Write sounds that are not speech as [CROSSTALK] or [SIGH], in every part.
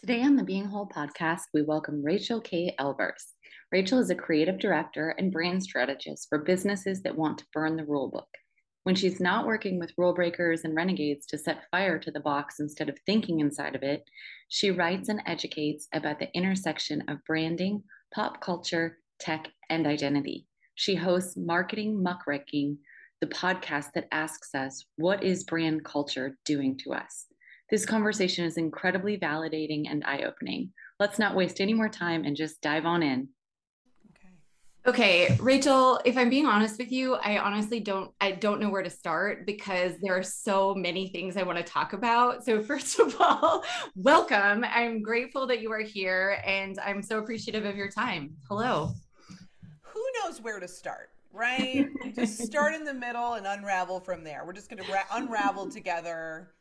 Today on the Being Whole podcast, we welcome Rachel K. Elvers. Rachel is a creative director and brand strategist for businesses that want to burn the rule book. When she's not working with rule breakers and renegades to set fire to the box instead of thinking inside of it, she writes and educates about the intersection of branding, pop culture, tech, and identity. She hosts Marketing Muckraking, the podcast that asks us, What is brand culture doing to us? This conversation is incredibly validating and eye opening. Let's not waste any more time and just dive on in. Okay, Rachel, if I'm being honest with you, I honestly don't I don't know where to start because there are so many things I want to talk about. So first of [LAUGHS] all, welcome. I'm grateful that you are here and I'm so appreciative of your time. Hello. Who knows where to start? Right? just start in the middle and unravel from there. We're just going to ra- unravel together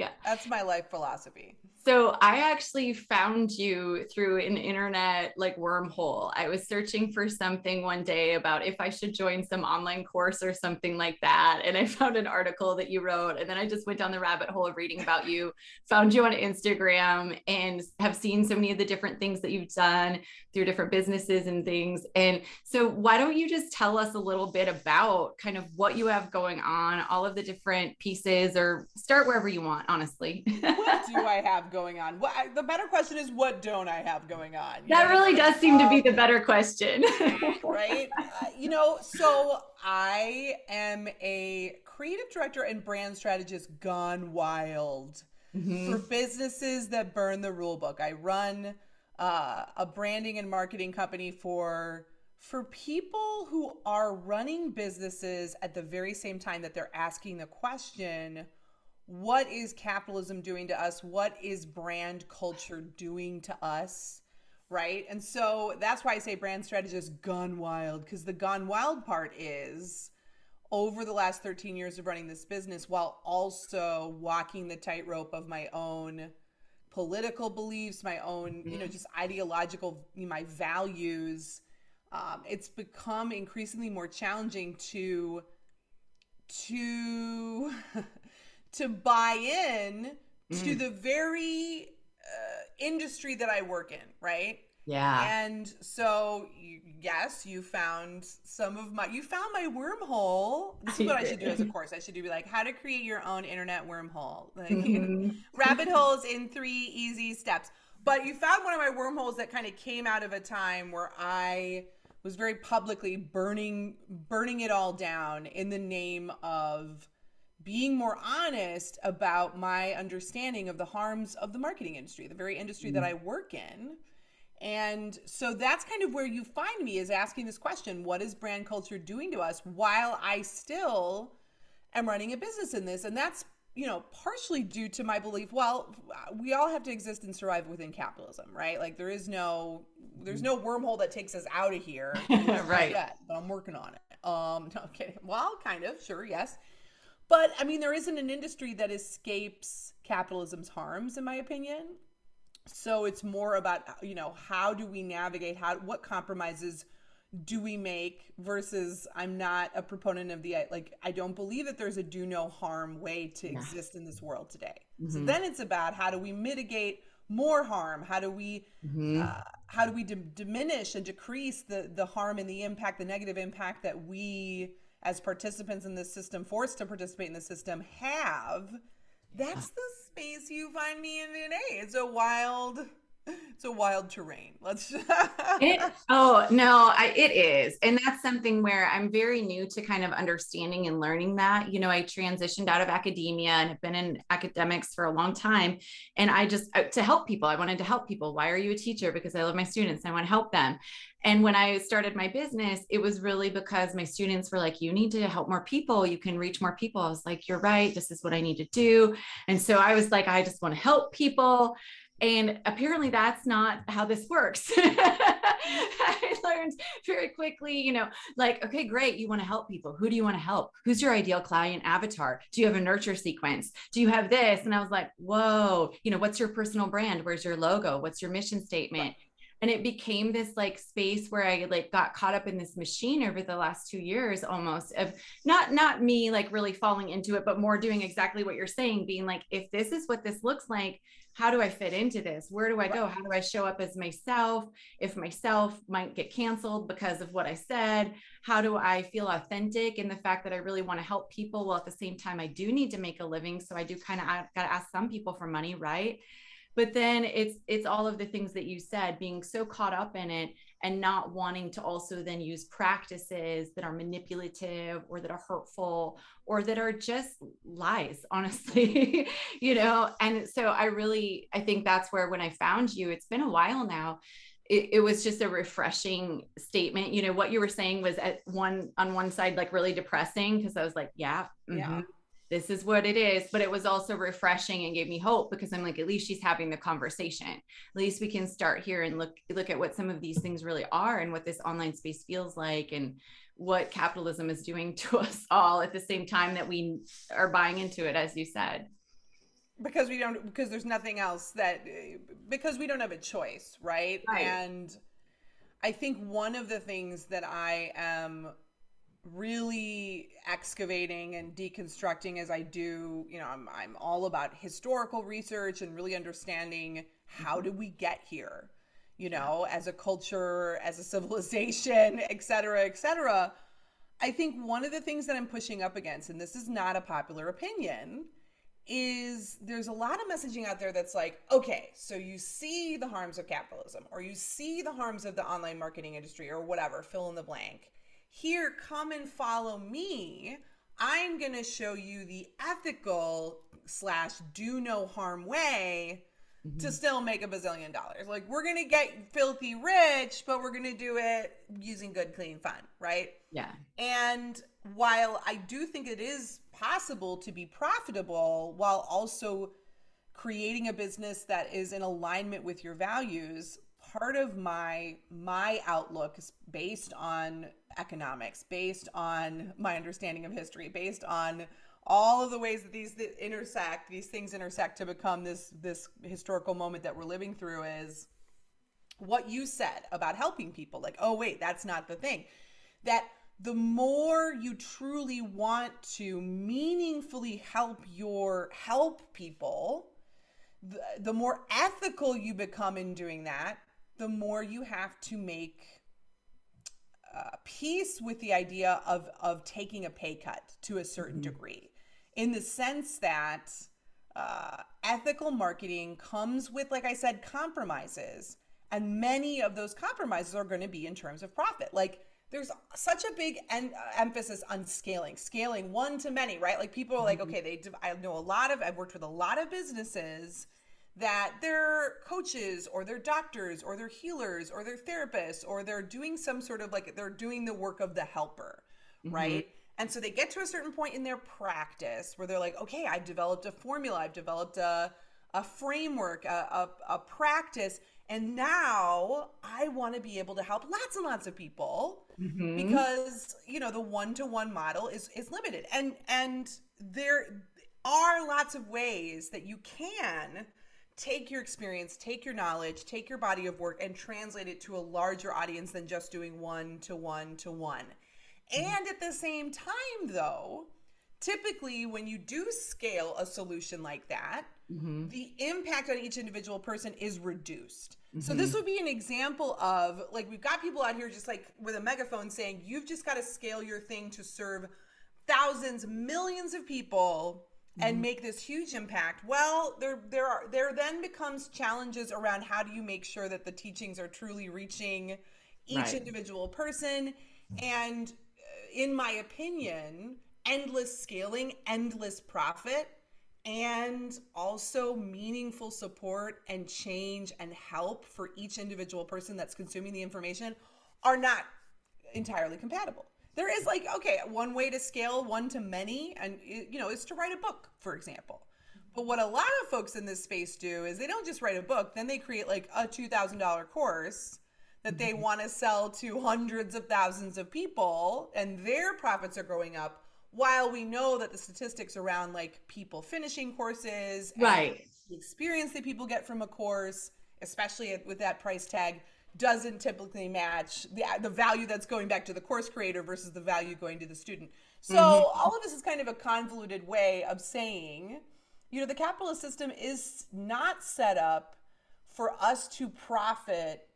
yeah. That's my life philosophy. So I actually found you through an internet like wormhole. I was searching for something one day about if I should join some online course or something like that. And I [LAUGHS] found an article that you wrote. And then I just went down the rabbit hole of reading about you, found you on Instagram, and have seen so many of the different things that you've done through different businesses and things. And so, why don't you just tell us a little bit about kind of what you have going on, all of the different pieces, or start wherever you want, honestly. what do I [LAUGHS] have going on? What, the better question is, what don't I have going on? You that know? really does seem um, to be the better question. [LAUGHS] right? Uh, you know, so I am a creative director and brand strategist gone wild mm-hmm. for businesses that burn the rule book. I run uh, a branding and marketing company for for people who are running businesses at the very same time that they're asking the question what is capitalism doing to us? What is brand culture doing to us? Right. And so that's why I say brand strategist gone wild, because the gone wild part is over the last 13 years of running this business while also walking the tightrope of my own political beliefs, my own, you know, just ideological, my values. Um, it's become increasingly more challenging to to [LAUGHS] to buy in mm. to the very uh, industry that I work in, right? Yeah. And so, yes, you found some of my, you found my wormhole. This is what I, should do as a course. I should do like how to create your own internet wormhole, [LAUGHS] like mm-hmm. rabbit holes in three easy steps. But you found one of my wormholes that kind of came out of a time where I was very publicly burning, burning it all down in the name of being more honest about my understanding of the harms of the marketing industry, the very industry that I work in. And so that's kind of where you find me is asking this question what is brand culture doing to us while I still am running a business in this? And that's, you know, partially due to my belief, well, we all have to exist and survive within capitalism, right? Like there is no there's no wormhole that takes us out of here. [LAUGHS] right. Yet, but I'm working on it. Um, [LAUGHS] no, I'm kidding. Well, kind of, sure, yes. But I mean, there isn't an industry that escapes capitalism's harms, in my opinion. So it's more about you know how do we navigate how what compromises do we make versus I'm not a proponent of the like I don't believe that there's a do no harm way to yeah. exist in this world today. Mm-hmm. So then it's about how do we mitigate more harm? How do we mm-hmm. uh, how do we d- diminish and decrease the the harm and the impact, the negative impact that we as participants in this system, forced to participate in the system, have, that's the space you find me in today. It's a wild it's a wild terrain. Let's. [LAUGHS] it, oh no, I, it is, and that's something where I'm very new to kind of understanding and learning that. You know, I transitioned out of academia and have been in academics for a long time, and I just uh, to help people. I wanted to help people. Why are you a teacher? Because I love my students. I want to help them. And when I started my business, it was really because my students were like, you need to help more people. You can reach more people. I was like, you're right. This is what I need to do. And so I was like, I just want to help people. And apparently, that's not how this works. [LAUGHS] I learned very quickly, you know, like, okay, great. You want to help people. Who do you want to help? Who's your ideal client avatar? Do you have a nurture sequence? Do you have this? And I was like, whoa, you know, what's your personal brand? Where's your logo? What's your mission statement? And it became this like space where i like got caught up in this machine over the last two years almost of not not me like really falling into it but more doing exactly what you're saying being like if this is what this looks like how do I fit into this? Where do I go? How do I show up as myself? If myself might get canceled because of what I said, how do I feel authentic in the fact that I really want to help people while at the same time I do need to make a living? So I do kind of got to ask some people for money, right? But then it's it's all of the things that you said, being so caught up in it and not wanting to also then use practices that are manipulative or that are hurtful or that are just lies [LAUGHS] honestly you know? And so i really i think that's where when i found you it's been a while now it, it, was just a refreshing statement. You know what you were saying was at one on one side like really depressing because i was like yeah mm-hmm. yeah this is what it is. But it was also refreshing and gave me hope because i'm like at least she's having the conversation. At least we can start here and look look at what some of these things really are and what this online space feels like and what capitalism is doing [LAUGHS] to us all at the same time that we are buying into it as you said. Because we don't because there's nothing else that because we don't have a choice right, right. and i think one of the things that i am really excavating and deconstructing as I do, you know, I'm, I'm all about historical research and really understanding how mm-hmm. did we get here, you know, as a culture, as a civilization, [LAUGHS] et cetera, et cetera. I think one of the things that I'm pushing up against, and this is not a popular opinion, is there's a lot of messaging out there that's like, okay, so you see the harms of capitalism, or you see the harms of the online marketing industry, or whatever, fill in the blank here, come and follow me. I'm going to show you the ethical slash do no harm way mm-hmm. to still make a bazillion dollars. Like, we're going to get filthy rich, but we're going to do it using good, clean fun, right? Yeah. And while I do think it is possible to be profitable while also creating a business that is in alignment with your values, part of my my outlook is based on economics, based on my understanding of history, based on all of the ways that these that intersect, these things intersect to become this this historical moment that we're living through is what you said about helping people. Like, oh wait, that's not the thing. That the more you truly want to meaningfully help your help people, the, the more ethical you become in doing that, the more you have to make uh, peace with the idea of of taking a pay cut to a certain mm-hmm. degree, in the sense that uh, ethical marketing comes with, like I said, compromises, and many of those compromises are going to be in terms of profit. Like there's such a big en- uh, emphasis on scaling, scaling one to many, right? Like people are like, mm-hmm. okay, they. I know a lot of. I've worked with a lot of businesses that they're coaches or they're doctors or they're healers or they're therapists or they're doing some sort of like they're doing the work of the helper, mm-hmm. right? And so they get to a certain point in their practice where they're like, okay, I've developed a formula, I've developed a, a framework, a, a, a practice, and now I want to be able to help lots and lots of people mm-hmm. because you know the one to one model is is limited, and and there are lots of ways that you can take your experience, take your knowledge, take your body of work, and translate it to a larger audience than just doing one to one to one. And at the same time, though, typically when you do scale a solution like that, mm-hmm. the impact on each individual person is reduced. Mm-hmm. So this would be an example of like we've got people out here just like with a megaphone saying you've just got to scale your thing to serve thousands, millions of people and mm-hmm. make this huge impact well there there are there then becomes challenges around how do you make sure that the teachings are truly reaching each right. individual person and uh, in my opinion endless scaling endless profit and also meaningful support and change and help for each individual person that's consuming the information are not entirely compatible there is like okay one way to scale one to many and you know is to write a book for example but what a lot of folks in this space do is they don't just write a book then they create like a $2000 course that they mm-hmm. want to sell to hundreds of thousands of people and their profits are growing up while we know that the statistics around like people finishing courses right the experience that people get from a course especially with that price tag doesn't typically match the, the value that's going back to the course creator versus the value going to the student. So mm-hmm. all of this is kind of a convoluted way of saying you know, the capitalist system is not set up for us to profit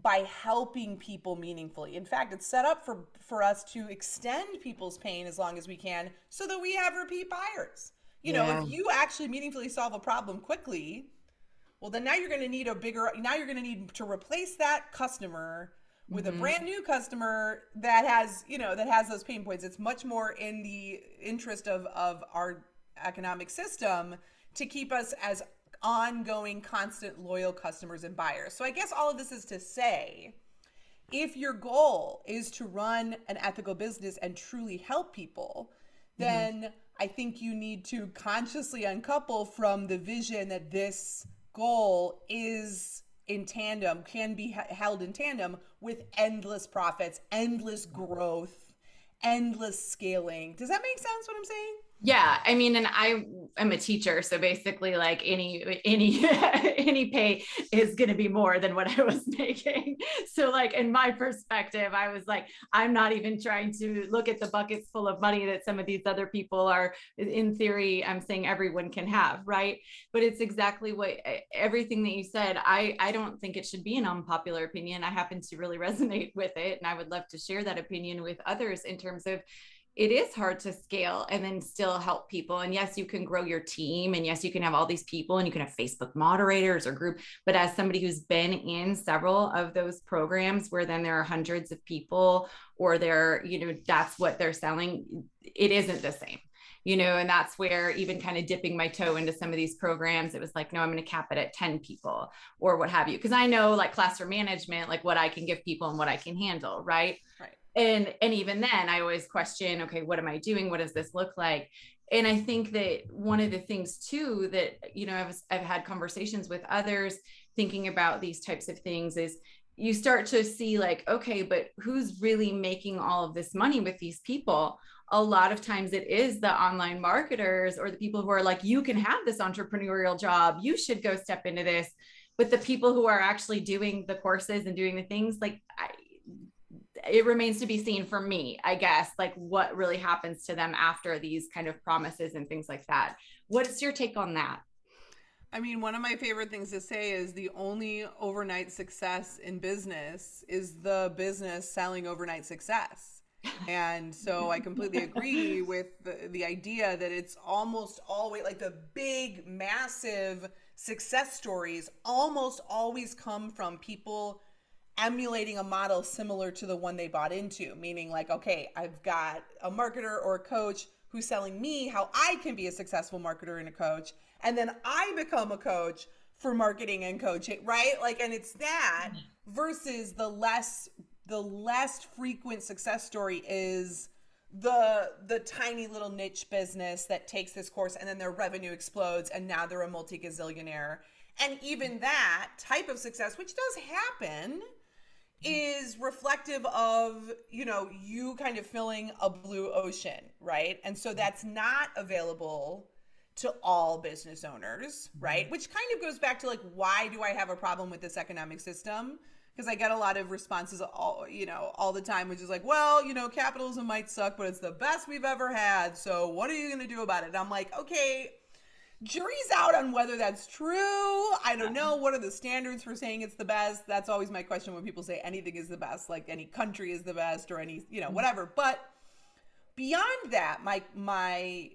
by helping people meaningfully. In fact, it's set up for for us to extend people's pain as long as we can so that we have repeat buyers. You yeah. know, if you actually meaningfully solve a problem quickly, well then now you're going to need a bigger now you're going to need to replace that customer with mm-hmm. a brand new customer that has, you know, that has those pain points. It's much more in the interest of of our economic system to keep us as ongoing, constant, loyal customers and buyers. So I guess all of this is to say if your goal is to run an ethical business and truly help people, mm-hmm. then mm-hmm. I think you need to consciously uncouple from the vision that this goal is in tandem, can be held in tandem with endless profits, endless growth, endless scaling. Does that make sense what I'm saying? Yeah, I mean, and I am a teacher, so basically, like any any [LAUGHS] any pay is going to be more than what I was [LAUGHS] making. So, like in my perspective, I was like, I'm not even trying to look at the buckets full of money that some of these other people are. In theory, I'm saying everyone can have, right? But it's exactly what everything that you said. I I don't think it should be an unpopular opinion. I happen to really [LAUGHS] resonate with it, and I would love to share that opinion with others in terms of it is hard to scale and then still help people. And yes, you can grow your team. And yes, you can have all these people and you can have Facebook moderators or group. But as somebody who's been in several of those programs where then there are hundreds of people or they're, you know, that's what they're selling, it isn't the same. You know, and that's where even kind of dipping my toe into some of these programs, it was like, no, I'm going to cap it at 10 people or what have you. Cause I know like classroom management, like what I can give people and what I can handle. Right. Right and and even then i always question okay what am i doing what does this look like and i think that one of the things too that you know i've, I've had conversations with others thinking about these types of things is you start to see like okay but who's really making all of this money with these people a lot of times it is the online marketers or the people who are like you can have this entrepreneurial job you should go step into this but the people who are actually doing the courses and doing the things like I, it remains to be seen for me, I guess, like what really happens to them after these kind of promises and things like that. What's your take on that? I mean, one of my favorite things to say is the only overnight success in business is the business selling overnight success. And so I completely agree [LAUGHS] with the, the idea that it's almost always like the big, massive success stories almost always come from people emulating a model similar to the one they bought into, meaning like, okay, I've got a marketer or a coach who's selling me how I can be a successful marketer and a coach, and then I become a coach for marketing and coaching, right? Like and it's that mm-hmm. versus the less the less frequent success story is the the tiny little niche business that takes this course and then their revenue explodes and now they're a multi gazillionaire. And even that type of success, which does happen, is reflective of you know you kind of filling a blue ocean right? And so that's not available to all business owners right? Mm-hmm. Which kind of goes back to like why do i have a problem with this economic system because i get a lot of responses all you know all the time which is like well you know capitalism might suck but it's the best we've ever had so what are you going to do about it and i'm like okay jury's out on whether that's true. I don't know. What are the standards for saying it's the best? That's always my question when people say anything is the best, like any country is the best or any, you know, mm-hmm. whatever. But beyond that, my my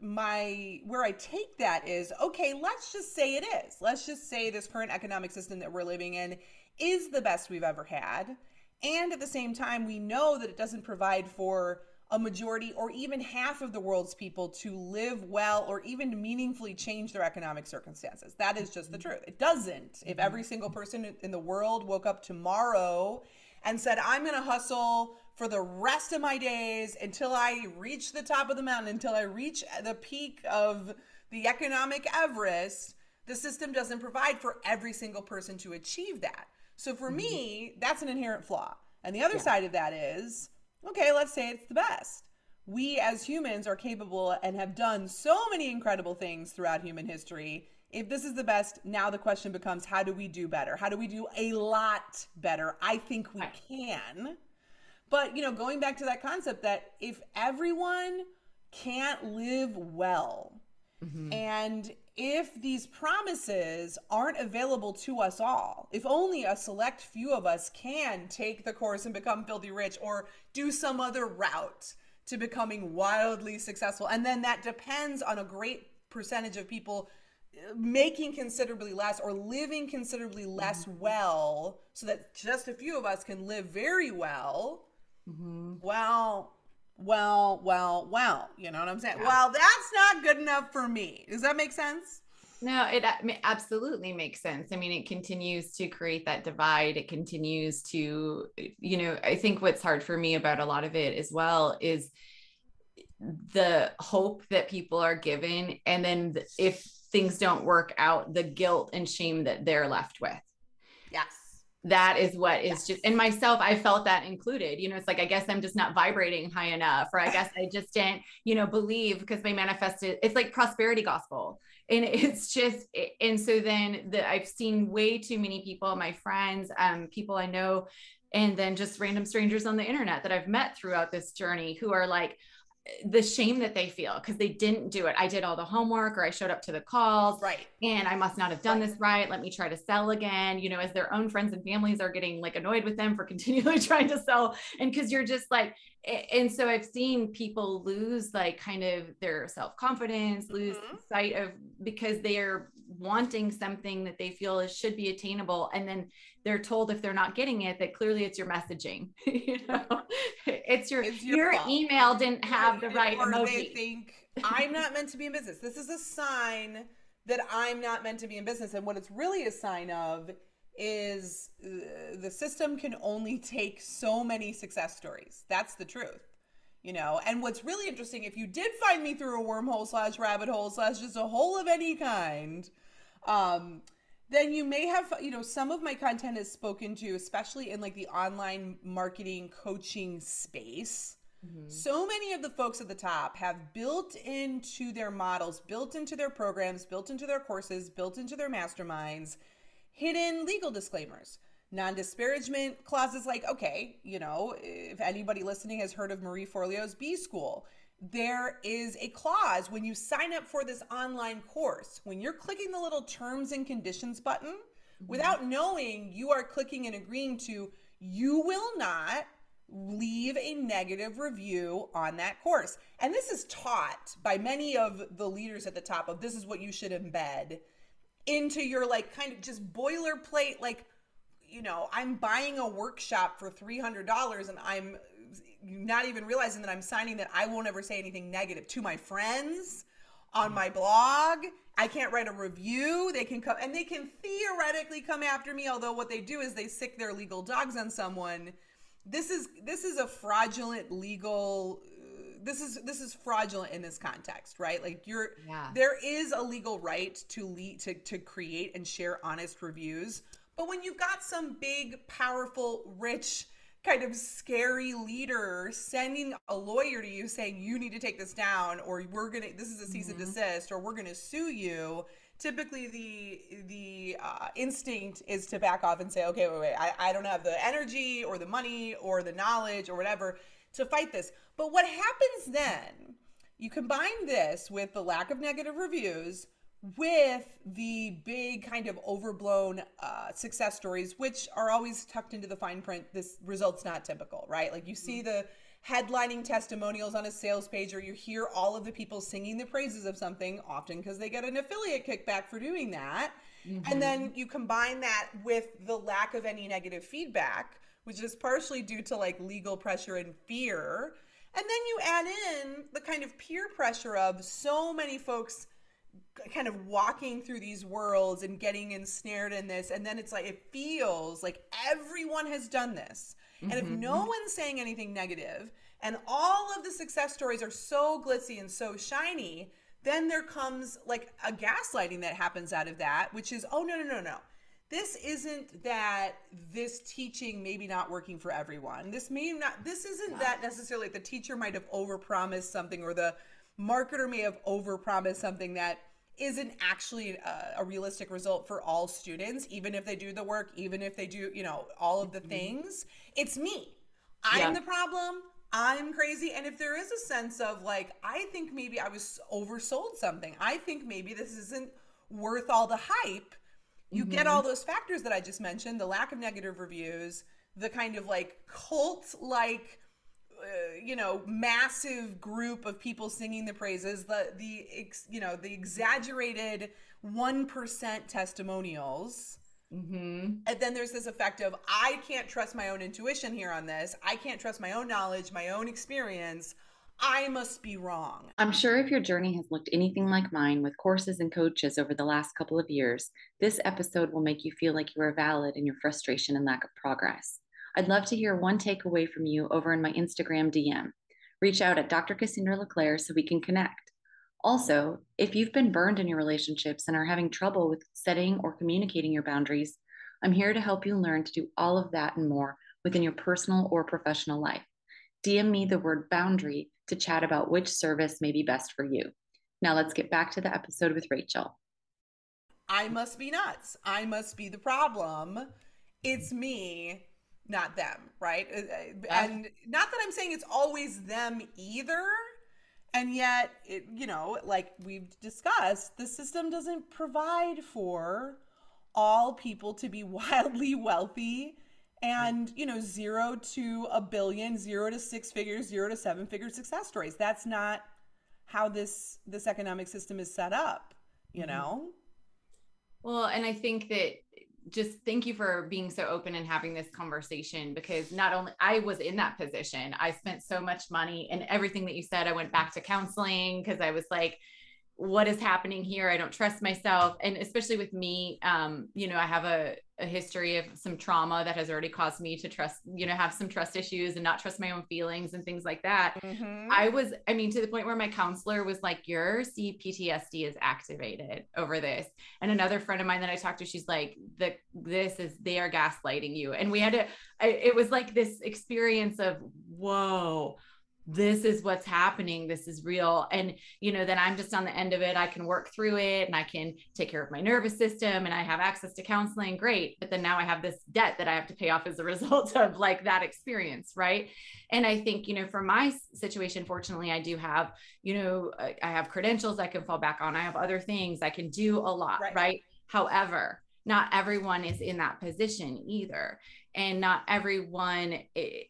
my where I take that is okay, let's just say it is. Let's just say this current economic system that we're living in is the best we've ever had. And at the same time, we know that it doesn't provide for a majority or even half of the world's people to live well or even meaningfully change their economic circumstances. That is just the mm-hmm. truth. It doesn't. If mm-hmm. every single person in the world woke up tomorrow and said, I'm going to hustle for the rest of my days until I reach the top of the mountain, until I reach the peak of the economic Everest, the system doesn't provide for every single person to achieve that. So for mm-hmm. me, that's an inherent flaw. And the other yeah. side of that is, okay, let's say it's the best. We as humans are capable and have done so many incredible things throughout human history. If this is the best, now the question becomes how do we do better? How do we do a lot better? I think we can. But, you know, going back to that concept that if everyone can't live well, Mm-hmm. And if these promises aren't available to us all, if only a select few of us can take the course and become filthy rich or do some other route to becoming wildly successful, and then that depends on a great percentage of people uh, making considerably less or living considerably less mm-hmm. well so that just a few of us can live very well mm-hmm. well well, well, well. You know what I'm saying? Yeah. Well, that's not good enough for me. Does that make sense? No, it absolutely makes sense. I mean, it continues to create that divide. It continues to, you know, I think what's hard for me about a lot of it as well is the hope that people are given. And then if things don't work out, the guilt and shame that they're left with that is what is yes. just and myself i felt that included you know it's like i guess i'm just not vibrating high enough or i guess i just didn't you know believe because they manifested it's like prosperity gospel and [LAUGHS] it's just and so then the i've seen way too many people my friends um people i know and then just random strangers on the internet that i've met throughout this journey who are like the shame that they feel because they didn't do it. I did all the homework or I showed up to the calls. Right. And I must not have done right. this right. Let me try to sell again. You know, as their own friends and families are getting like annoyed with them for [LAUGHS] continually trying to sell. And because you're just like, and so I've seen people lose like kind of their self confidence, lose mm-hmm. sight of because they are wanting something that they feel is should be attainable. And then they're told if they're not getting it that clearly it's your messaging [LAUGHS] you know? It's your it's your, your email didn't have the right or emoji. they think i'm not meant to be in business. This is a sign that i'm not meant to be in business. And what it's really a sign of is uh, the system can only take so many success stories. That's the truth you know? And what's really interesting if you did find me through a wormhole slash rabbit hole slash just a hole of any kind um then you may have you know some of my content is spoken to especially in like the online marketing coaching space mm-hmm. so many of the folks at the top have built into their models built into their programs built into their courses built into their masterminds hidden legal disclaimers non-disparagement clauses like okay you know if anybody listening has heard of marie forleo's b school there is a clause when you sign up for this online course, when you're clicking the little terms and conditions button, mm-hmm. without knowing you are clicking and agreeing to, you will not leave a negative review on that course. And this is taught by many of the leaders at the top of this is what you should embed into your like kind of just boilerplate like you know, I'm buying a workshop for $300 and I'm not even realizing that I'm signing that I won't ever say anything negative to my friends on my blog. I can't write a review. They can come and they can theoretically come after me. Although what they do is they sic their legal dogs on someone. This is this is a fraudulent legal. This is this is fraudulent in this context, right? Like you're yeah. there is a legal right to lead to to create and share honest reviews. But when you've got some big, powerful, rich kind of scary leader sending a lawyer to you saying you need to take this down or we're gonna this is a cease mm-hmm. and desist or we're gonna sue you typically the the uh, instinct is to back off and say okay wait wait I, I don't have the energy or the money or the knowledge or whatever to fight this but what happens then you combine this with the lack of negative reviews with the big kind of overblown uh, success stories, which are always tucked into the fine print. This result's not typical, right? Like you see the headlining testimonials on a sales page, or you hear all of the people singing the praises of something, often because they get an affiliate kickback for doing that. Mm-hmm. And then you combine that with the lack of any negative feedback, which is partially due to like legal pressure and fear. And then you add in the kind of peer pressure of so many folks kind of walking through these worlds and getting ensnared in this and then it's like it feels like everyone has done this mm-hmm. and if mm-hmm, no one's saying anything negative and all of the success stories are so glitzy and so shiny then there comes like a gaslighting that happens out of that which is oh no no no no this isn't that this teaching maybe not working for everyone this may not this isn't yeah. that necessarily the teacher might have overpromised something or the marketer may have overpromised something that isn't actually a, a, realistic result for all students, even if they do the work, even if they do, you know, all of the mm-hmm. things. It's me. I'm yeah. the problem. I'm crazy. And if there is a sense of like, I think maybe I was oversold something, I think maybe this isn't worth all the hype. You mm-hmm. get all those factors that I just mentioned the lack of negative reviews, the kind of like cult like uh, you know massive group of people singing the praises the the ex, you know the exaggerated 1% testimonials mm-hmm. and then there's this effect of i can't trust my own intuition here on this i can't trust my own knowledge my own experience I must be wrong. I'm sure if your journey has looked anything like mine with courses and coaches over the last couple of years, this episode will make you feel like you are valid in your frustration and lack of progress. I'd love to hear one takeaway from you over in my Instagram DM. Reach out at Dr. Cassandra LeClaire so we can connect. Also, if you've been burned in your relationships and are having trouble with setting or communicating your boundaries, I'm here to help you learn to do all of that and more within your personal or professional life. DM me the word boundary to chat about which service may be best for you. Now let's get back to the episode with Rachel. I must be nuts. I must be the problem. It's me not them, right? Uh, uh, and not that I'm saying it's always them either. And yet, it, you know, like we've discussed, the system doesn't provide for all people to be [LAUGHS] wildly wealthy and, you know, zero to a billion, zero to six figures, zero to seven figure success stories. That's not how this this economic system is set up, you mm-hmm. know? Well, and I think that just thank you for being so open and having this conversation because not only I was in that position, I spent so much money and everything that you said. I went back to counseling because I was like, what is happening here. I don't trust myself. And especially with me um you know i have a, a history of some trauma that has already caused me to trust you know have some trust issues and not trust my own feelings and things like that. Mm-hmm. i was i mean to the point where my counselor was like your cptsd is activated over this. And another friend of mine that i talked to she's like the this is they are gaslighting you. And we had to I, it was like this experience of whoa this is what's happening this is real. And you know then i'm just on the end of it. I can work through it and i can take care of my nervous system and i have access to counseling. Great. But then now i have this debt that i have to pay off as a [LAUGHS] result of like that experience right? And i think you know for my situation fortunately i do have you know i have credentials i can fall back on. I have other things. I can do a lot right, right? however not everyone is in that position either and not everyone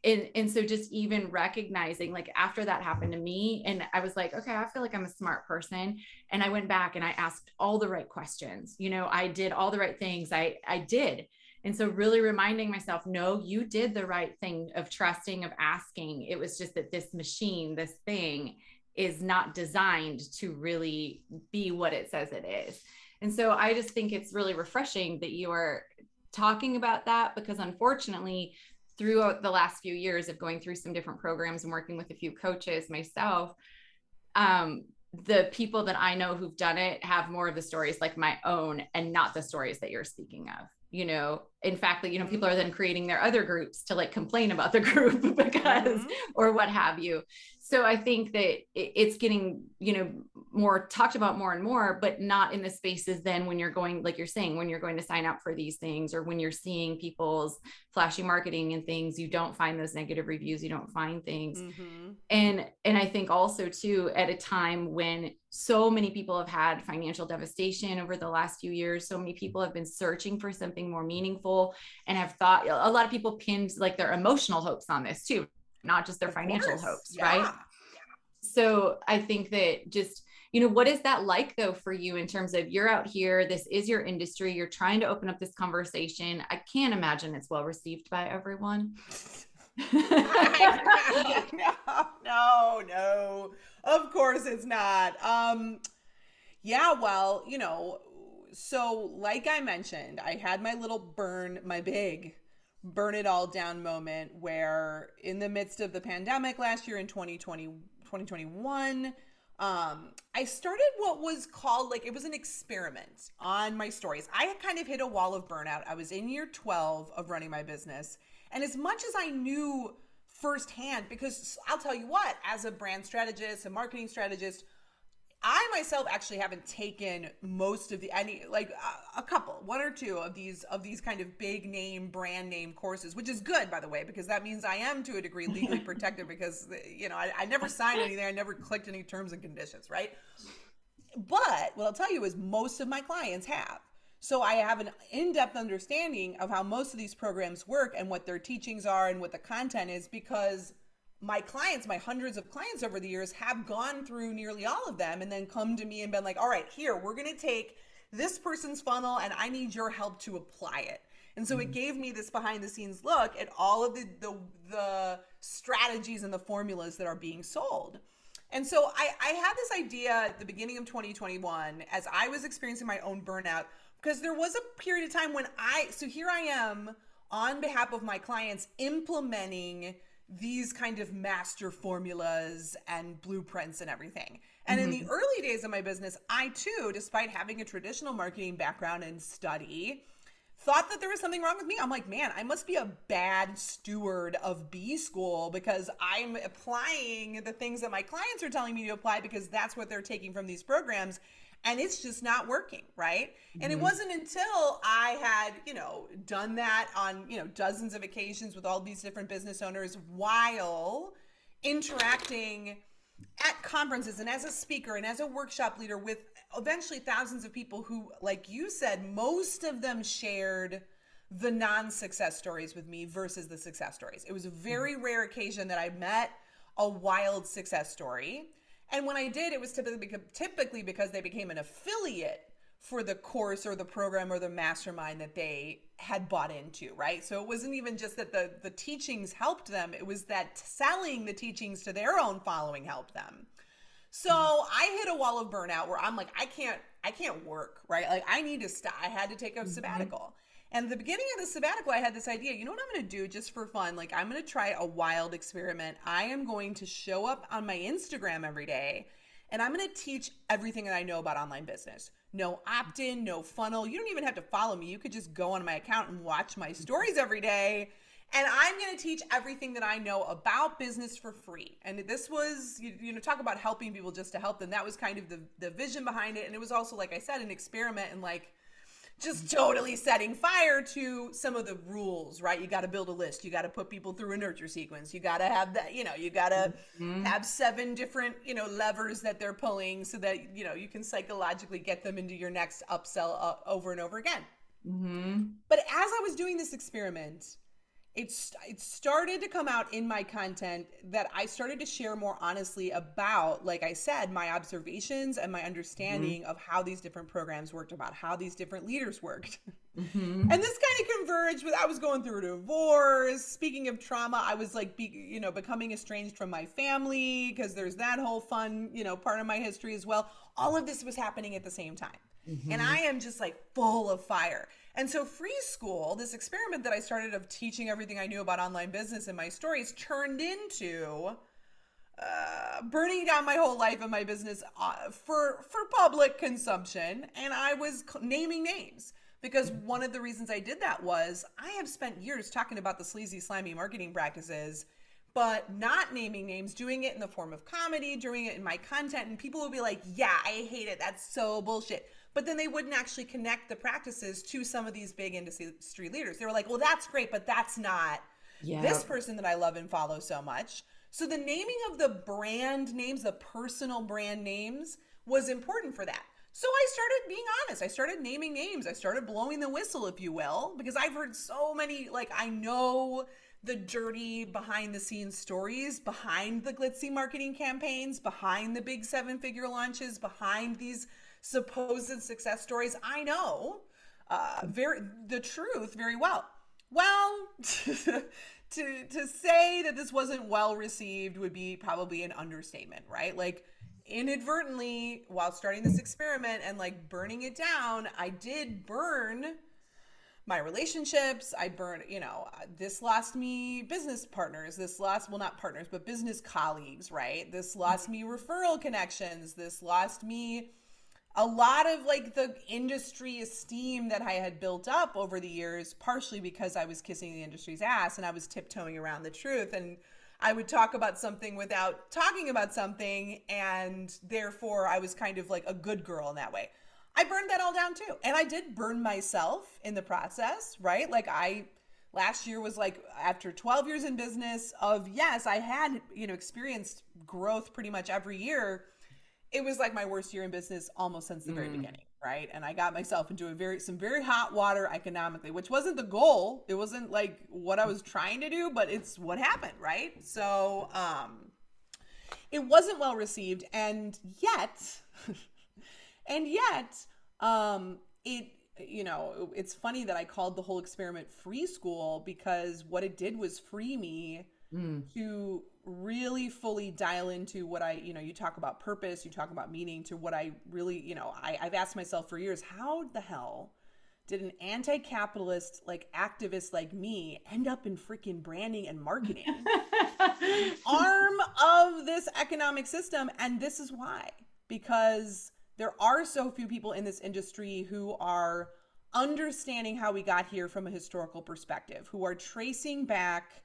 and, and so just even recognizing like after that happened to me and i was like okay i feel like i'm a smart person and i went back and i asked all the right questions you know i did all the right things i i did. And so really reminding myself no you did the right thing of trusting of asking. It was just that this machine this thing is not designed to really be what it says it is. And so I just think it's really refreshing that you are talking about that because unfortunately, throughout the last few years of going through some different programs and working with a few coaches myself, um, the people that I know who've done it have more of the stories like my own and not the stories that you're speaking of. You know, in fact, that you know, people are then creating their other groups to like complain about the [LAUGHS] group [LAUGHS] because mm-hmm. or what have you so i think that it's getting you know more talked about more and more but not in the spaces then when you're going like you're saying when you're going to sign up for these things or when you're seeing people's flashy marketing and things you don't find those negative reviews you don't find things mm-hmm. and and i think also too at a time when so many people have had financial devastation over the last few years so many people have been searching for something more meaningful and have thought a lot of people pinned like their emotional hopes on this too not just their of financial course. hopes, yeah. right? So I think that just, you know, what is that like though for you in terms of you're out here, this is your industry, you're trying to open up this conversation. I can't imagine it's well received by everyone. [LAUGHS] no, no, no. Of course it's not. Um yeah, well, you know, so like I mentioned, I had my little burn, my big burn it all down moment where in the midst of the pandemic last year in 2020 2021 um i started what was called like it was an experiment on my stories. I had kind of hit a wall of burnout. I was in year 12 of running my business. And as much as i knew firsthand because i'll tell you what as a brand strategist a marketing strategist I myself actually haven't taken most of the any like a, a, couple, one or two of these of these kind of big name brand name courses, which is good by the way because that means I am to a degree legally [LAUGHS] protected because you know I, I never signed anything, I never clicked any terms and conditions, right? But what I'll tell you is most of my clients have. So I have an in-depth understanding of how most of these programs work and what their teachings are and what the content is because my clients, my hundreds of clients over the years have gone through nearly all of them and then come to me and been like, all right, here, we're going to take this person's funnel and I need your help to apply it. And so mm-hmm. it gave me this behind the scenes look at all of the, the, the strategies and the formulas that are being sold. And so I, I had this idea at the beginning of 2021 as I was experiencing my own burnout because there was a period of time when I, so here I am on behalf of my clients implementing these kind of master formulas and blueprints and everything. And mm-hmm. in the mm-hmm. early days of my business, I too, despite having a traditional marketing background and study, thought that there was something wrong with me. I'm like, man, I must be a bad steward of B school because I'm applying the things that my clients are telling me to apply because that's what they're taking from these programs and it's just not working right mm-hmm. and it mm-hmm. wasn't until i had you know done that on you know dozens of occasions with all these different business owners while interacting at conferences and as a speaker and as a workshop leader with eventually thousands of people who like you said most of them shared the non-success stories with me versus the success stories it was a very mm-hmm. rare occasion that i met a wild success story and when I did, it was typically typically because they became an affiliate for the course or the program or the mastermind that they had bought into, right? So it wasn't even just that the the teachings helped them, it was that selling the teachings to their own following helped them. So mm-hmm. I hit a wall of burnout where I'm like I can't I can't work, right? Like I need to stop. I had to take a mm-hmm. sabbatical. And the beginning of the sabbatical, I had this idea. You know what I'm going to do just for fun? Like, I'm going to try a wild experiment. I am going to show up on my Instagram every day and I'm going to teach everything that I know about online business. No opt in, no funnel. You don't even have to follow me. You could just go on my account and watch my stories every day. And I'm going to teach everything that I know about business for free. And this was, you, you know, talk about helping people just to help them. That was kind of the, the vision behind it. And it was also, like I said, an experiment and like, just totally setting fire to some of the rules, right? You got to build a list. You got to put people through a nurture sequence. You got to have that, you know, you got to mm-hmm. have seven different, you know, levers that they're pulling so that, you know, you can psychologically get them into your next upsell uh, over and over again. Mm-hmm. But as I was doing this experiment, it's it started to come out in my content that I started to share more honestly about, like I said, my observations and my understanding mm-hmm. of how these different programs worked, about how these different leaders worked. Mm-hmm. And this kind of converged with I was going through a divorce. Speaking of trauma, I was like, be, you know, becoming estranged from my family because there's that whole fun, you know, part of my history as well. All of this was happening at the same time. Mm-hmm. And I am just like full of fire. And so, Free School, this experiment that I started of teaching everything I knew about online business in my stories, turned into uh, burning down my whole life and my business uh, for for public consumption. And I was naming names because one of the reasons I did that was I have spent years talking about the sleazy, slimy marketing practices but not naming names, doing it in the form of comedy, doing it in my content, and people will be like, "Yeah, I hate it. That's so bullshit." But then they wouldn't actually connect the practices to some of these big industry leaders. They were like, well, that's great, but that's not yeah. this person that I love and follow so much. So the naming of the brand names, the personal brand names, was important for that. So I started being honest. I started naming names. I started blowing the whistle, if you will, because I've heard so many, like, I know the dirty behind the scenes stories behind the glitzy marketing campaigns, behind the big seven figure launches, behind these supposed success stories, I know uh, very the truth very well. Well, [LAUGHS] to to say that this wasn't well received would be probably an understatement, right? Like inadvertently while starting this experiment and like burning it down, I did burn my relationships. I burned, you know, this lost me business partners. This lost, well, not partners, but business colleagues, right? This lost me referral connections. This lost me a lot of like the industry esteem that I had built up over the years, partially because I was kissing the industry's ass and I was tiptoeing around the truth. And I would talk about something without talking about something. And therefore, I was kind of like a good girl in that way. I burned that all down too. And I did burn myself in the process, right? Like, I last year was like after 12 years in business of yes i had you know experienced growth pretty much every year it was like my worst year in business almost since the mm. very beginning right? And I got myself into a very some very hot water economically, which wasn't the goal. It wasn't like what I was trying to do, but it's what happened, right? So, um it wasn't well received and yet [LAUGHS] and yet um it you know, it's funny that I called the whole experiment free school because what it did was free me mm. to really fully dial into what I, you know, you talk about purpose, you talk about meaning to what I really, you know, I, I've asked myself for years, how the hell did an anti-capitalist like activist like me end up in freaking branding and marketing? [LAUGHS] Arm of this economic system and this is why. Because there are so few people in this industry who are understanding how we got here from a historical perspective who are tracing back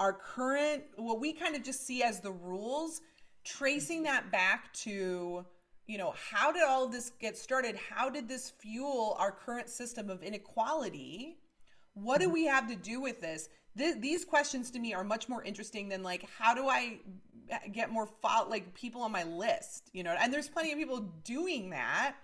our current, what we kind of just see as the rules, tracing that back to, you know, how did all of this get started? How did this fuel our current system of inequality? What do mm-hmm. we have to do with this? Th- these questions to me are much more interesting than like, how do I get more fo- like people on my list, you know? And there's plenty of people doing that,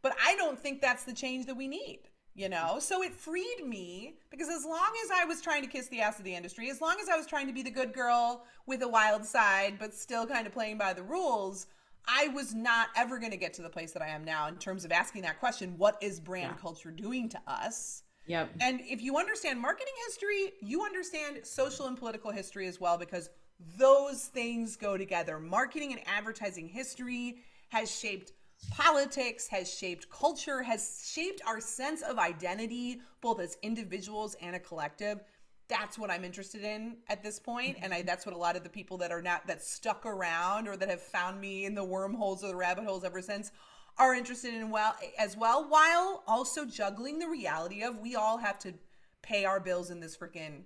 but I don't think that's the change that we need you know so it freed me because as long as i was trying to kiss the ass of the industry as long as i was trying to be the good girl with a wild side but still kind of playing by the rules i was not ever going to get to the place that i am now in terms of asking that question what is brand yeah. culture doing to us Yep. And if you understand marketing history, you understand social and political history as well because those things go together. Marketing and advertising history has shaped Politics has shaped culture, has shaped our sense of identity, both as individuals and a collective. That's what I'm interested in at this point, and I, that's what a lot of the people that are not that stuck around or that have found me in the wormholes or the rabbit holes ever since are interested in well as well, while also juggling the reality of we all have to pay our bills in this freaking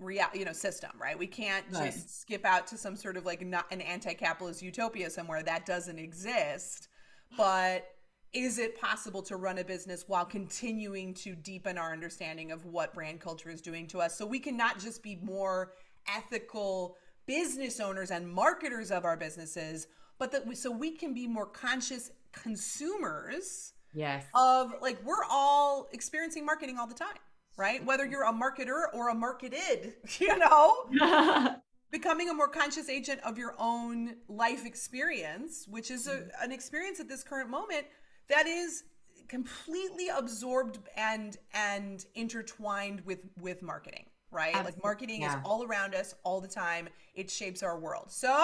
real you know system right? We can't just skip out to some sort of like not an anti-capitalist utopia somewhere. That doesn't exist but is it possible to run a business while continuing to deepen our understanding of what brand culture is doing to us? So we can not just be more ethical business owners and marketers of our businesses but that we, so we can be more conscious consumers yes. of like we're all experiencing marketing all the time right? Whether you're a marketer or a marketed [LAUGHS] you know [LAUGHS] becoming a more conscious agent of your own life experience, which is a, mm-hmm. an experience at this current moment that is completely absorbed and and intertwined with with marketing right Absolutely. like marketing yeah. is all around us all the time it shapes our world so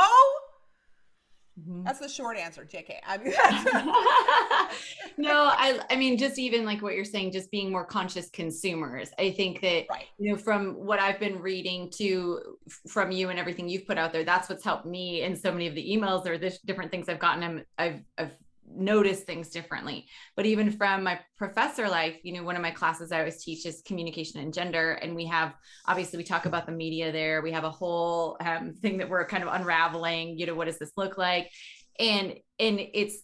Mm-hmm. That's the short answer, JK. I mean, [LAUGHS] [LAUGHS] no, I, I mean, just even like what you're saying, just being more conscious consumers. I think that, right. you know, from what I've been reading to from you and everything you've put out there, that's what's helped me in so many of the emails or the different things I've gotten. I've, I've notice things differently. But even from my professor life, you know, one of my classes I always teach is communication and gender. And we have, obviously, we talk about the media there. We have a whole um, thing that we're kind of unraveling, you know, what does this look like? And, and it's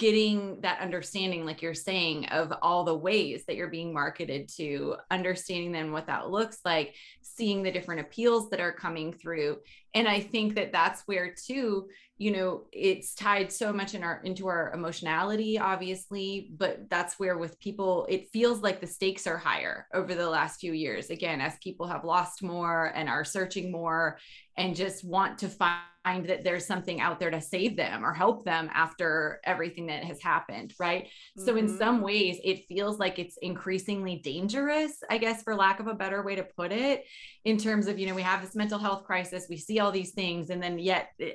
getting that understanding like you're saying of all the ways that you're being marketed to understanding then what that looks like seeing the different appeals that are coming through and i think that that's where too you know it's tied so much in our into our emotionality obviously but that's where with people it feels like the stakes are higher over the last few years again as people have lost more and are searching more and just want to find that there's something out there to save them or help them after everything that has happened right mm-hmm. so in mm-hmm. some ways it feels like it's increasingly dangerous i guess for lack of a better way to put it in terms of you know we have this mental health crisis we see all these things and then yet eh,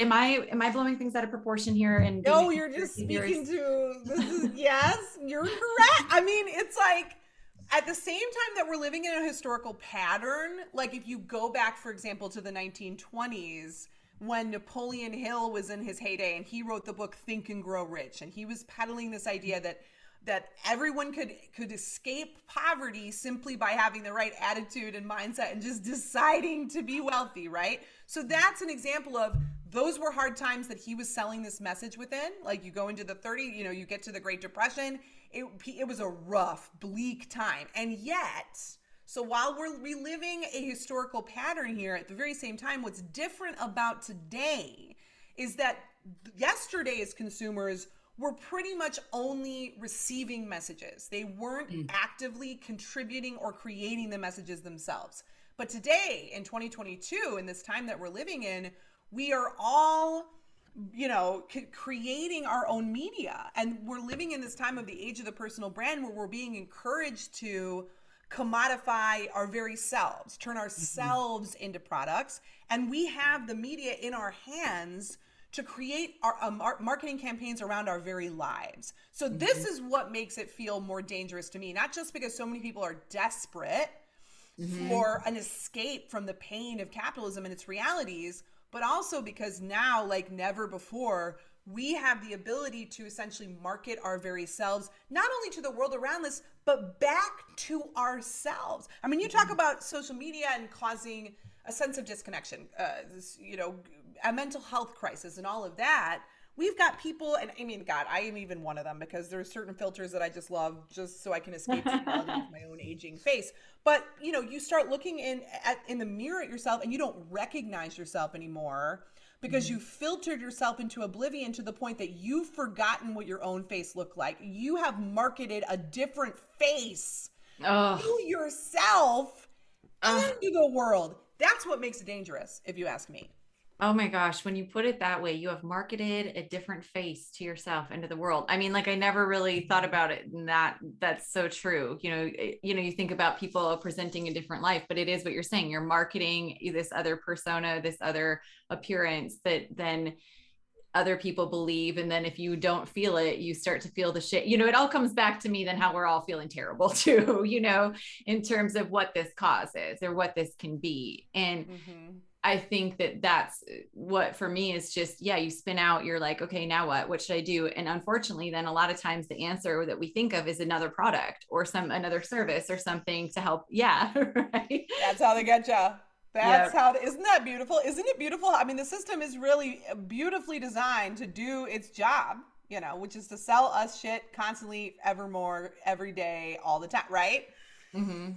am I am I blowing things out of proportion here? And no, you're just speaking to this is yes, you're correct. I mean, it's like at the same time that we're living in a historical pattern, like if you go back, for example, to the 1920s when Napoleon Hill was in his heyday and he wrote the book Think and Grow Rich, and he was peddling this idea that that everyone could could escape poverty simply by having the right attitude and mindset and just deciding to be wealthy, right? So that's an example of those were hard times that he was selling this message within. Like you go into the 30, you know, you get to the Great Depression, it it was a rough, bleak time. And yet, so while we're reliving a historical pattern here at the very same time, what's different about today is that yesterday's consumers were pretty much only receiving messages. They weren't mm. actively contributing or creating the messages themselves. But today, in 2022, in this time that we're living in, we are all you know c- creating our own media and we're living in this time of the age of the personal brand where we're being encouraged to commodify our very selves turn mm-hmm. ourselves mm-hmm. into products and we have the media in our hands to create our uh, marketing campaigns around our very lives. So mm-hmm. this is what makes it feel more dangerous to me, not just because so many people are desperate mm-hmm. for an escape from the pain of capitalism and its realities, but also because now like never before we have the ability to essentially market our very selves not only to the world around us but back to ourselves i mean you talk mm-hmm. about social media and causing a sense of disconnection uh, this, you know a mental health crisis and all of that we've got people and i mean god i am even one of them because there are certain filters that i just love just so i can escape the reality of my own aging face but you know you start looking in at in the mirror at yourself and you don't recognize yourself anymore because mm-hmm. you filtered yourself into oblivion to the point that you've forgotten what your own face looked like you have marketed a different face oh. to yourself oh. into the world that's what makes it dangerous if you ask me Oh my gosh, when you put it that way, you have marketed a different face to yourself and to the world. I mean, like I never really thought about it and that that's so true. You know, eh, you know, you think about people presenting a different life, but it is what you're saying. You're marketing this other persona, this other appearance that then other people believe and then if you don't feel it you start to feel the shit you know it all comes back to me then how we're all feeling terrible [LAUGHS] too you know in terms of what this causes or what this can be and mm-hmm I think that that's uh, what for me is just, yeah, you spin out, you're like, okay, now what? What should I do? And unfortunately, then a lot of times the answer that we think of is another product or some another service or something to help. [LAUGHS] Yeah. Right. That's how they get you. That's yep. how, isn't that beautiful? Isn't it beautiful? I mean, the system is really uh, beautifully designed to do its job, you know, which is to sell us shit constantly, ever more, every day, all the time, right? Mm-hmm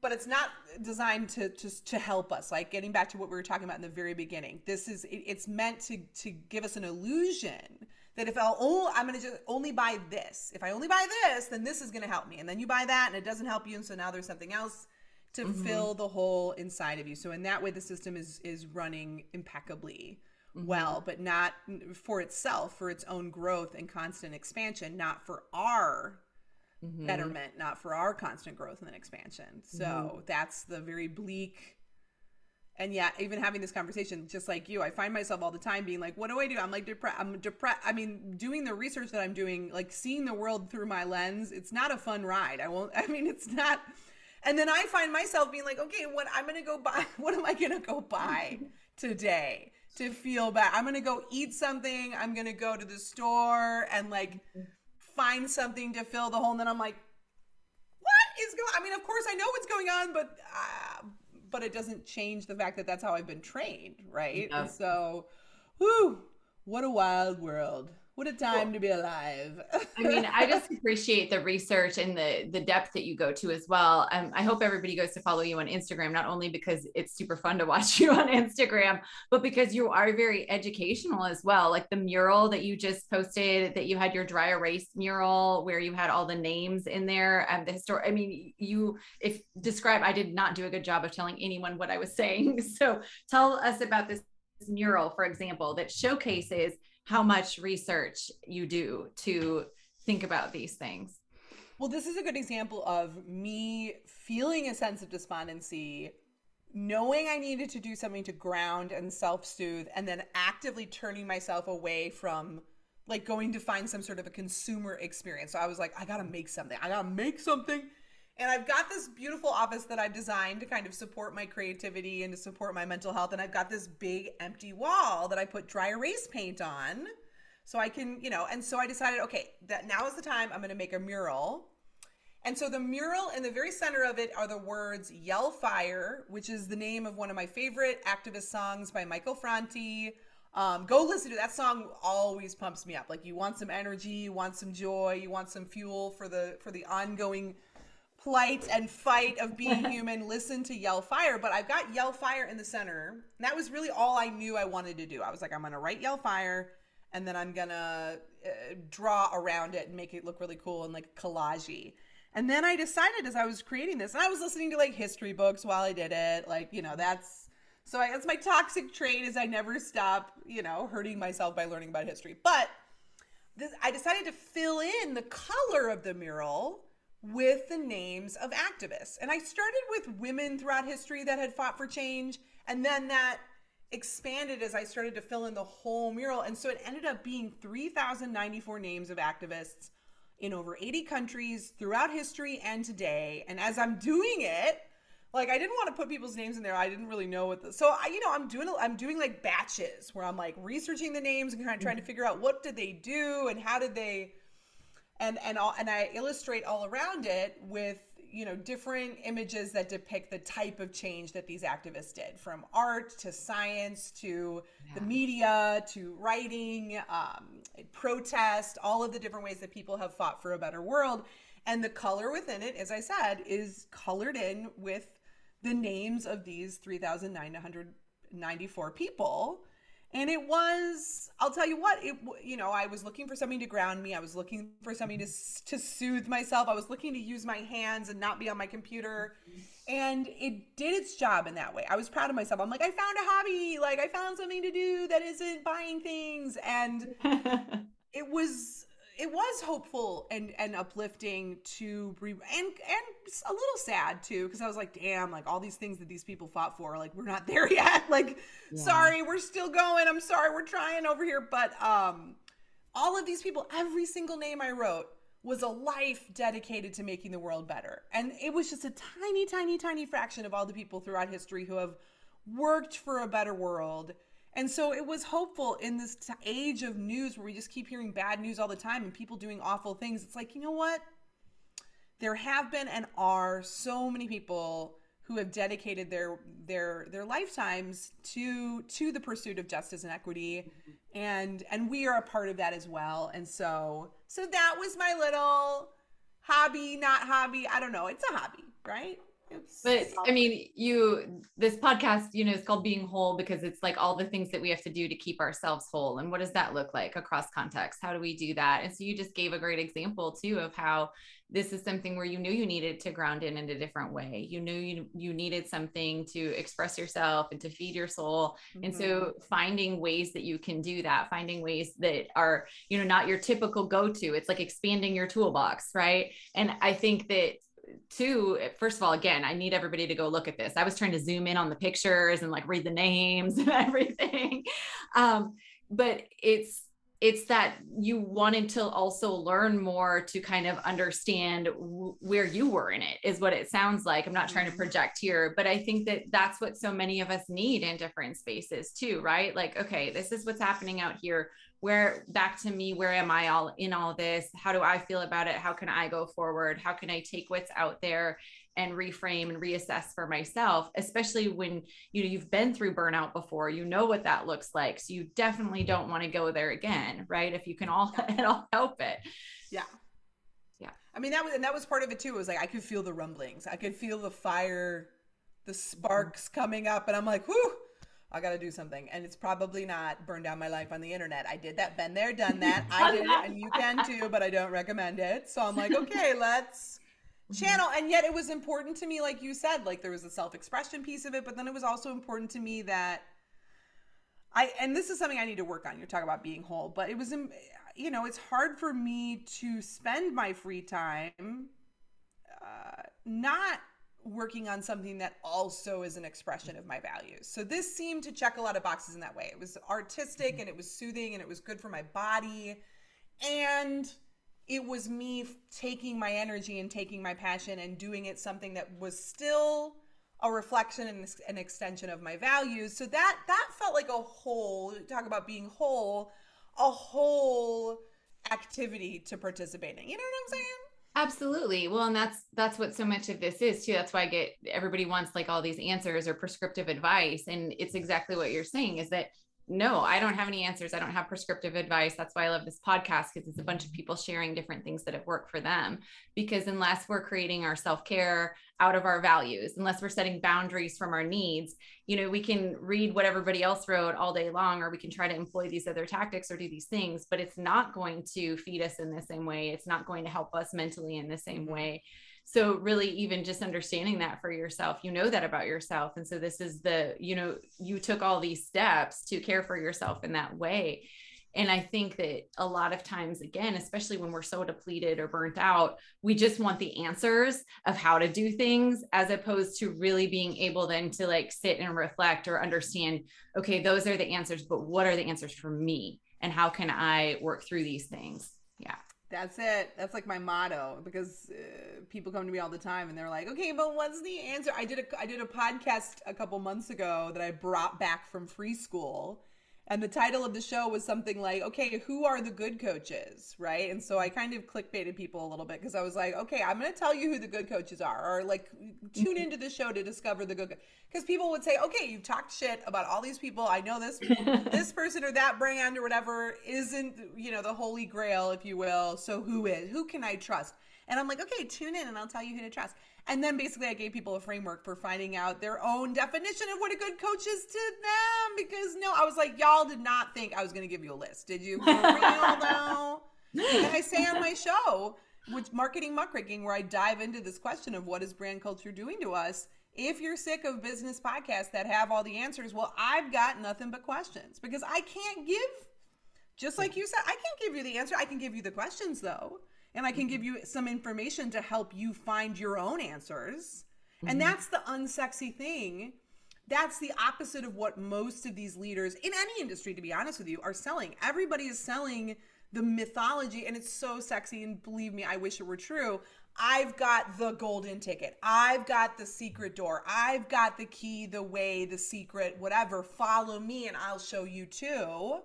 but it's not designed to, to to help us like getting back to what we were talking about in the very beginning this is it, it's meant to to give us an illusion that if I'll oh I'm gonna just only buy this if I only buy this then this is gonna help me and then you buy that and it doesn't help you and so now there's something else to mm-hmm. fill the hole inside of you so in that way the system is is running impeccably mm-hmm. well but not for itself for its own growth and constant expansion not for our mm-hmm. betterment, not for our constant growth and expansion. So mm-hmm. that's the very bleak. And yeah, even having this conversation, just like you, I find myself all the time being like, "What do I do?" I'm like depressed. I'm depressed. I mean, doing the research that I'm doing, like seeing the world through my lens, it's not a fun ride. I won't. [LAUGHS] I mean, it's not. And then I find myself being like, "Okay, what I'm gonna go buy? [LAUGHS] What am I gonna go buy today?" to feel bad. I'm gonna go eat something. I'm gonna go to the store and like find something to fill the hole, and then I'm like, what is going? I mean, of course I know what's going on, but uh, but it doesn't change the fact that that's how I've been trained, right? Yeah. so, whoo, what a wild world. What a time to be alive. I mean, I just appreciate the research and the the depth that you go to as well. Um, I hope everybody goes to follow you on Instagram, not only because it's super fun to watch [LAUGHS] you on Instagram, but because you are very educational as well. Like the mural that you just posted, that you had your dry erase mural where you had all the names in there and the history. I mean, you if describe. I did not do a good job of telling anyone what I was saying. [LAUGHS] So tell us about this mural, for example, that showcases how much research you do to think about these things. Well, this is a good example of me feeling a sense of despondency, knowing I needed to do something to ground and self soothe, and then actively turning myself away from like going to find some sort of a consumer experience. So I was like, I gotta make something. I gotta make something and I've got this beautiful office that I've designed to kind of support my creativity and to support my mental health. And I've got this big empty wall that I put dry erase paint on So I can, you know, and so I decided, okay, that now is the time I'm going to make a mural. And so the mural in the very center of it are the words Yell Fire, which is the name of one of my favorite activist songs by Michael Franti. Um, go listen to that song always pumps me up. Like you want some energy, you want some joy, you want some fuel for the for the ongoing plight and fight of being [LAUGHS] human. Listen to Yell Fire. But I've got Yell Fire in the center. And that was really all I knew I wanted to do. I was like, I'm gonna write Yell Fire and then I'm gonna uh, draw around it and make it look really cool and like collagey. And then I decided as I was creating this, and I was listening to like history books while I did it. Like, you know, that's so I, that's my toxic trait is I never stop, you know, hurting myself by learning about history. But this, I decided to fill in the color of the mural with the names of activists. And I started with women throughout history that had fought for change. And then that expanded as I started to fill in the whole mural. And so it ended up being 3,094 names of activists in over 80 countries throughout history and today. And as I'm doing it, like I didn't want to put people's names in there. I didn't really know what the so I you know I'm doing I'm doing like batches where I'm like researching the names and kind of trying to figure out what did they do and how did they and and all and I illustrate all around it with you know different images that depict the type of change that these activists did from art to science to yeah. the media to writing um, protest all of the different ways that people have fought for a better world and the color within it as i said is colored in with the names of these 3994 people and it was i'll tell you what it you know i was looking for something to ground me. I was looking for something to to soothe myself. I was looking to use my hands and not be on my computer. And it did its job in that way. I was proud of myself. I'm like i found a hobby. Like i found something to do that isn't buying things. And [LAUGHS] it was it was hopeful and and uplifting to re- and and a little sad too because I was like, damn, like all these things that these people fought for, like we're not [LAUGHS] there yet. like, yeah. sorry, we're still going. I'm sorry, we're trying over here, but um, all of these people, every single name I wrote was a life dedicated to making the world better, and it was just a tiny, tiny, tiny fraction of all the people throughout history who have worked for a better world and so it was hopeful in this age of news where we just keep hearing bad news all the time and people doing awful things. It's like, you know what? There have been and are so many people who have dedicated their their their lifetimes to to the pursuit of justice and equity and and we are a part of that as well. And so so that was my little hobby, not hobby. I don't know. It's a hobby, right? But I mean, you this podcast, you know, is called Being Whole because it's like all the things that we have to do to keep ourselves whole. And what does that look like across context? How do we do that? And so you just gave a great example too of how this is something where you knew you needed to ground in in a different way. You knew you, you needed something to express yourself and to feed your soul. Mm-hmm. And so mm-hmm. finding ways that you can do that, finding ways that are, you know, not your typical go-to. It's like expanding your toolbox, right? And I think that too first of all again i need everybody to go look at this. I was trying to zoom in on the pictures and like read the names [LAUGHS] and everything. Um, but it's it's that you wanted to also learn more to kind of understand w- where you were in it is what it sounds like. I'm not trying to mm-hmm. project here but i think that that's what so many of us need in different spaces too right? Like okay this is what's happening out here where back to me where am i all in all this? How do i feel about it? How can i go forward? How can i take what's out there and reframe and reassess for myself? Especially when you know you've been through burnout before you know what that looks like. So you definitely don't want to go there again right? If you can all [LAUGHS] at all help it. Yeah. Yeah. I mean that was and that was part of it too it was like i could feel the rumblings. I could feel the fire the sparks coming up and i'm like whoo I got to do something. And it's probably not burn down my life on the internet. I did that, been there, done that. I did it, and you can too, but I don't recommend it. So I'm like, okay, [LAUGHS] let's channel. And yet it was important to me, like you said, like there was a self expression piece of it, but then it was also important to me that I, and this is something I need to work on. You're talking about being whole, but it was, you know, it's hard for me to spend my free time uh, not working on something that also is an expression of my values. So this seemed to check a lot of boxes in that way. It was artistic and it was soothing and it was good for my body. And it was me taking my energy and taking my passion and doing it something that was still a reflection and an extension of my values. So that that felt like a whole talk about being whole a whole activity to participate in. You know what I'm saying? Absolutely. Well, and that's that's what so much of this is too. That's why I get everybody wants like all these answers or prescriptive advice and it's exactly what you're saying is that no, I don't have any answers. I don't have prescriptive advice. That's why I love this podcast because it's a bunch of mm-hmm. people sharing different things that have worked for them. Because unless we're creating our self care out of our values, unless we're setting boundaries from our needs, you know, we can read what everybody else wrote all day long, or we can try to employ these other tactics or do these things, but it's not going to feed us in the same way. It's not going to help us mentally in the same mm-hmm. way so really even just understanding that for yourself you know that about yourself. And so this is the you know you took all these steps to care for yourself in that way. And i think that a lot of times again especially when we're so depleted or burnt out we just want the answers of how to do things as opposed to really being able then to like sit and reflect or understand okay those are the answers but what are the answers for me? And how can i work through these things? Yeah that's it. That's like my motto because uh, people come to me all the time and they're like, "Okay, but what's the answer?" I did a I did a podcast a couple months ago that I brought back from free school and the title of the show was something like, okay, who are the good coaches? Right. And so I kind of clickbaited people a little bit because I was like, okay, I'm going to tell you who the good coaches are, or like tune mm-hmm. into the show to discover the good. Because people would say, okay, you've talked shit about all these people. I know this, [LAUGHS] this person or that brand or whatever isn't, you know, the holy grail, if you will. So who is? Who can I trust? And I'm like, okay, tune in and I'll tell you who to trust. And then basically, I gave people a framework for finding out their own definition of what a good coach is to them. Because no, I was like, y'all did not think I was going to give you a list, did you? For real [LAUGHS] though. and I say on my show, which marketing muckraking, where I dive into this question of what is brand culture doing to us. If you're sick of business podcasts that have all the answers, well, I've got nothing but questions because I can't give, just like you said, I can't give you the answer. I can give you the questions though and I can give you some information to help you find your own answers. Mm-hmm. And that's the unsexy thing. That's the opposite of what most of these leaders in any industry, to be honest with you, are selling. Everybody is selling the mythology, and it's so sexy. And believe me, I wish it were true. I've got the golden ticket. I've got the secret door. I've got the key, the way, the secret, whatever. Follow me, and I'll show you too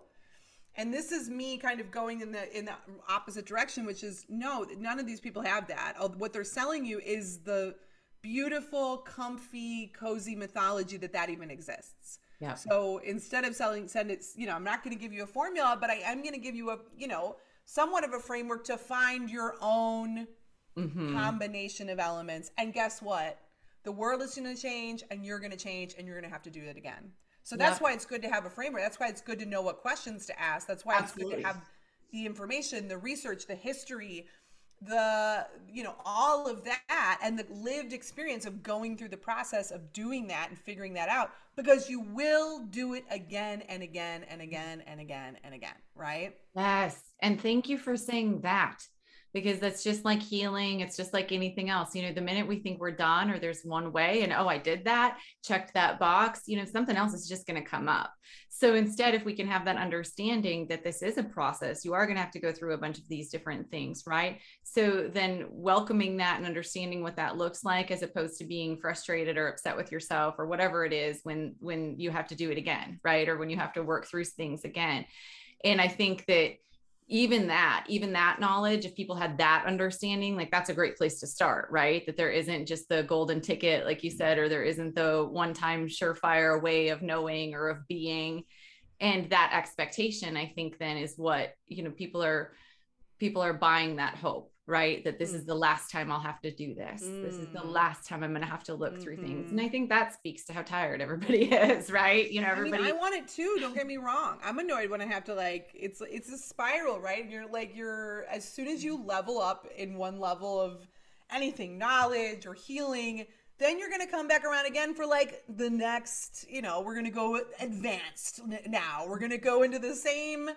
and this is me kind of going in the in the opposite direction which is no none of these people have that. What they're selling you is the beautiful comfy cozy mythology that that even exists. Yeah. So instead of selling send it you know i'm not going to give you a formula but i am going to give you a you know somewhat of a framework to find your own mm-hmm. combination of elements. And guess what? The world is going to change and you're going to change and you're going to have to do it again so that's why it's good to have a framework. That's why it's good to know what questions to ask. That's why Absolutely. it's good to have the information, the research, the history, the you know all of that and the lived experience of going through the process of doing that and figuring that out because you will do it again and again and again and again and again right yes and thank you for saying that because that's just like healing. It's just like anything else. You know, the minute we think we're done or there's one way and, oh, I did that, checked that box, you know, something else is just going to come up. So instead, if we can have that understanding that this is a process, you are going to have to go through a bunch of these different things, right? So then welcoming that and understanding what that looks like as opposed to being frustrated or upset with yourself or whatever it is when when you have to do it again, right? Or when you have to work through things again. And I think that even that even that knowledge if people had that understanding like that's a great place to start right? That there isn't just the golden ticket like you said or there isn't the one time surefire way of knowing or of being. And that expectation i think then is what you know people are people are buying that hope right that this mm. is the last time i'll have to do this mm. this is the mm. last time i'm going to have to look mm-hmm. through things and i think that speaks to how tired everybody [LAUGHS] is right you know everybody I, mean, I want it too don't get me wrong i'm annoyed when i have to like it's it's a spiral right you're like you're as soon as you level up in one level of anything knowledge or healing then you're going to come back around again for like the next you know we're going to go advanced now we're going to go into the same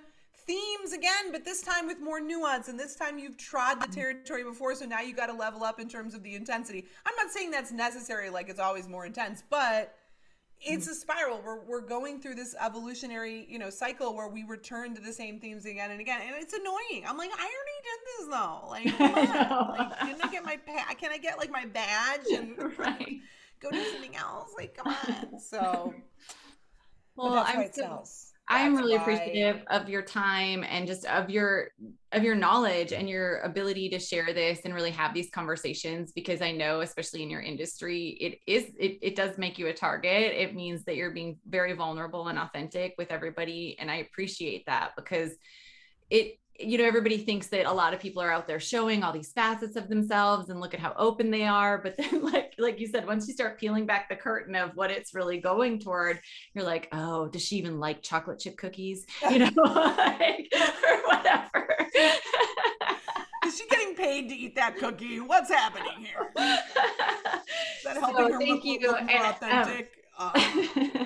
themes again, but this time with more nuance. And this time you've trod the territory before, so now you got to level up in terms of the intensity. I'm not saying that's necessary, like it's always more intense, but it's a spiral. We're, we're going through this evolutionary, you know, cycle where we return to the same themes again and again, and it's annoying. I'm like, I already did this though. Like, [LAUGHS] come on. like can I get my pa- can I get like my badge and [LAUGHS] right. go do something else? Like, come on. So, [LAUGHS] well, I'm so, I'm really why... appreciative of your time and just of your of your knowledge and your ability to share this and really have these conversations because I know especially in your industry it is it, it does make you a target. It means that you're being very vulnerable and authentic with everybody and I appreciate that because it you know everybody thinks that a lot of people are out there showing all these facets of themselves and look at how open they are but then [LAUGHS] like like you said once you start peeling back the curtain of what it's really going toward you're like oh does she even like chocolate chip cookies? [LAUGHS] You know [LAUGHS] like, or whatever. Is she getting paid to eat that cookie? What's happening here? Is that helping so, her thank look, you. look more and, um, authentic? Um, uh,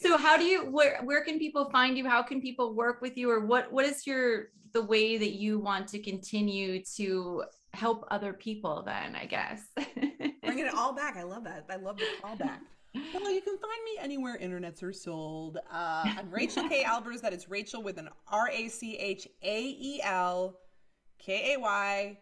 so how do you where where can people find you? How can people work with you? Or what what is your the way that you want to continue to help other people then i guess. [LAUGHS] Bringing it all back. I love that. I love the callback. Well you can find me anywhere internets are sold. Uh, i'm rachael k. [LAUGHS] Albers. That is rachel with an r-a-c-h-a-e-l k-a-y-a-l-b-e-r-s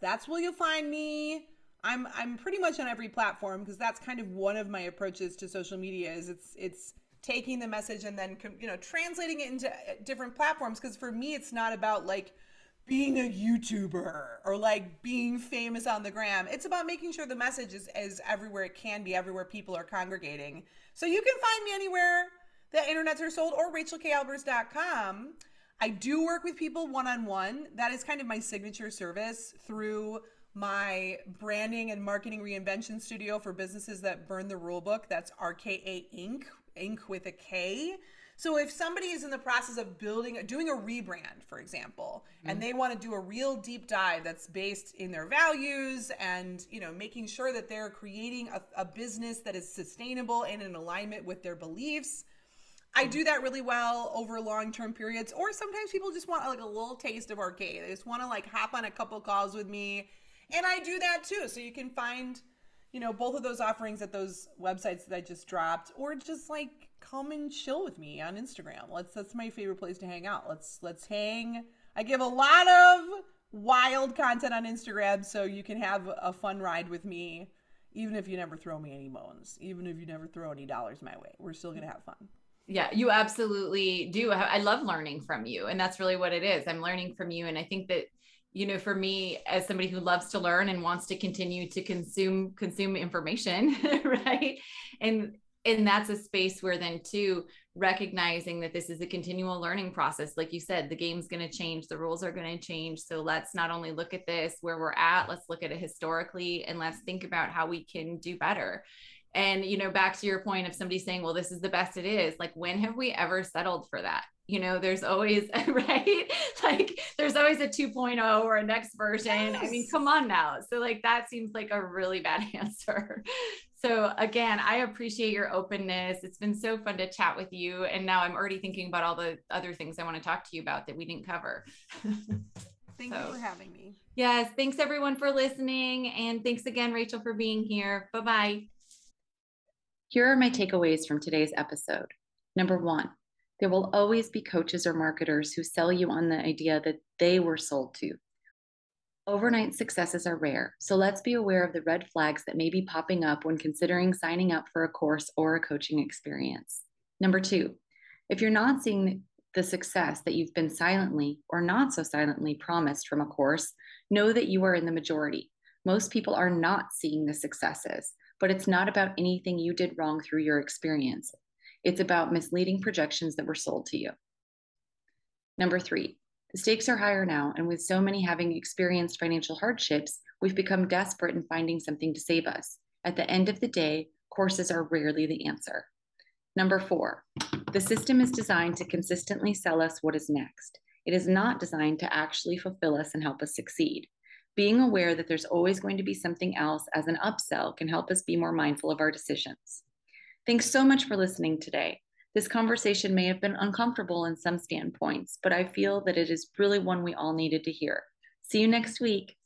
that's where you'll find me. I'm I'm pretty much on every platform because that's kind of one of my approaches to social media is it's it's taking the message and then you know translating it into uh, different platforms because for me it's not about like being a YouTuber or like being famous on the gram. It's about making sure the message is, is everywhere it can be, everywhere people are congregating. So you can find me anywhere that internets are sold or rachaelkayalbers.com. I do work with people one on one. That is kind of my signature service through my branding and marketing reinvention studio for businesses that burn the rule book. That's RKA Inc. Inc. with a K. So if somebody is in the process of building, doing a rebrand, for example, mm-hmm. and they want to do a real deep dive that's based in their values and you know making sure that they're creating a, a business that is sustainable and in alignment with their beliefs. I do that really well over long-term periods, or sometimes people just want like a little taste of arcade. They just want to like hop on a couple calls with me and I do that too. So you can find, you know, both of those offerings at those websites that I just dropped, or just like come and chill with me on Instagram. Let's that's my favorite place to hang out. Let's let's hang. I give a lot of wild content on Instagram so you can have a fun ride with me even if you never throw me any moans, even if you never throw any dollars my way. We're still to have fun. Yeah, you absolutely do. I love learning from you. And that's really what it is. I'm learning from you. And I think that you know for me as somebody who loves to learn and wants to continue to consume consume information [LAUGHS] right? And and that's a space where then too recognizing that this is a continual learning process like you said the game's going to change the rules are going to change. So let's not only look at this where we're at let's look at it historically and let's think about how we can do better. And you know back to your point of somebody saying well this is the best it is like when have we ever settled for that you know there's always [LAUGHS] right? Like there's always a 2.0 or a next version. Yes. i mean come on now. So like that seems like a really bad [LAUGHS] answer. So again i appreciate your openness. It's been so fun to chat with you and now i'm already thinking about all the other things i want to talk to you about that we didn't cover. [LAUGHS] Thank so, you for having me. yes thanks everyone for listening and thanks again rachael for being here. Bye bye here are my takeaways from today's episode. Number one there will always be coaches or marketers who sell you on the idea that they were sold to. Overnight successes are rare, so let's be aware of the red flags that may be popping up when considering signing up for a course or a coaching experience. Number two, if you're not seeing the success that you've been silently or not so silently promised from a course, know that you are in the majority. Most people are not seeing the successes, but it's not about anything you did wrong through your experience. It's about misleading projections that were sold to you. Number three, the stakes are higher now, and with so many having experienced financial hardships, we've become desperate in finding something to save us. At the end of the day, courses are rarely the answer. Number four, the system is designed to consistently sell us what is next. It is not designed to actually fulfill us and help us succeed. Being aware that there's always going to be something else as an upsell can help us be more mindful of our decisions. Thanks so much for listening today. This conversation may have been uncomfortable in some standpoints, but I feel that it is really one we all needed to hear. See you next week.